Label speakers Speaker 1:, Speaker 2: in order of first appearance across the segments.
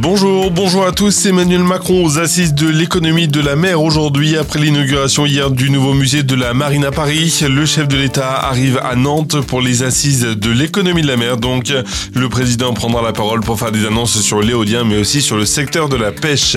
Speaker 1: Bonjour, bonjour à tous. Emmanuel Macron aux assises de l'économie de la mer aujourd'hui après l'inauguration hier du nouveau musée de la marine à Paris. Le chef de l'État arrive à Nantes pour les assises de l'économie de la mer. Donc, le président prendra la parole pour faire des annonces sur l'éolien mais aussi sur le secteur de la pêche.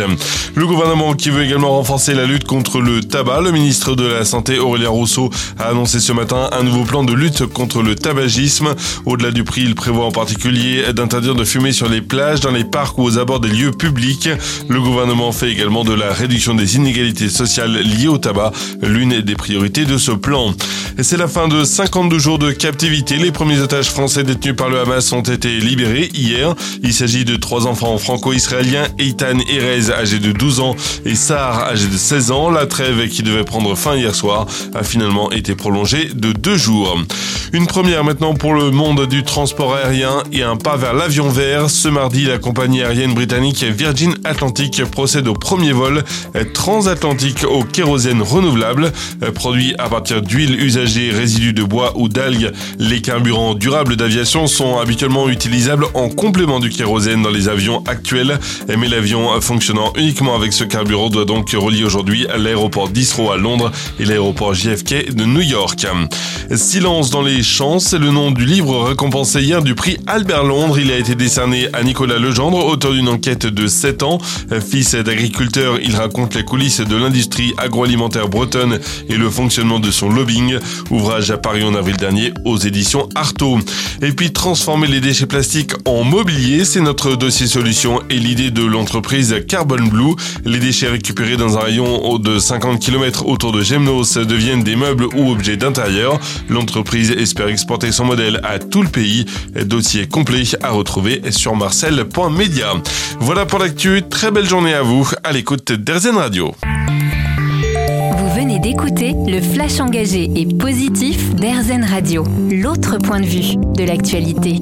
Speaker 1: Le gouvernement qui veut également renforcer la lutte contre le tabac. Le ministre de la Santé Aurélien Rousseau a annoncé ce matin un nouveau plan de lutte contre le tabagisme. Au-delà du prix, il prévoit en particulier d'interdire de fumer sur les plages, dans les parcs ou aux abords des lieux publics. Le gouvernement fait également de la réduction des inégalités sociales liées au tabac l'une des priorités de ce plan. C'est la fin de 52 jours de captivité. Les premiers otages français détenus par le Hamas ont été libérés hier. Il s'agit de trois enfants franco-israéliens, Eitan Erez, âgé de 12 ans, et Sahar, âgé de 16 ans. La trêve qui devait prendre fin hier soir a finalement été prolongée de deux jours. Une première maintenant pour le monde du transport aérien et un pas vers l'avion vert. Ce mardi, la compagnie aérienne britannique Virgin Atlantic procède au premier vol transatlantique au kérosène renouvelable, produit à partir d'huile usagée, résidus de bois ou d'algues. Les carburants durables d'aviation sont habituellement utilisables en complément du kérosène dans les avions actuels, mais l'avion fonctionnant uniquement avec ce carburant doit donc relier aujourd'hui l'aéroport d'Israël à Londres et l'aéroport JFK de New York. Silence dans les champs, c'est le nom du livre récompensé hier du prix Albert Londres. Il a été décerné à Nicolas Legendre, auteur d'une enquête de 7 ans. Fils d'agriculteur, il raconte les coulisses de l'industrie agroalimentaire bretonne et le fonctionnement de son lobbying. Ouvrage à Paris en avril dernier aux éditions Artaud. Et puis transformer les déchets plastiques en mobilier, c'est notre dossier solution et l'idée de l'entreprise Carbon Blue. Les déchets récupérés dans un rayon de 50 km autour de Gemnos deviennent des meubles ou objets d'intérieur. L'entreprise espère exporter son modèle à tout le pays. Dossier complet à retrouver sur marcel.media. Voilà pour l'actu. Très belle journée à vous à l'écoute d'Erzen Radio.
Speaker 2: Vous venez d'écouter le flash engagé et positif d'Erzen Radio, l'autre point de vue de l'actualité.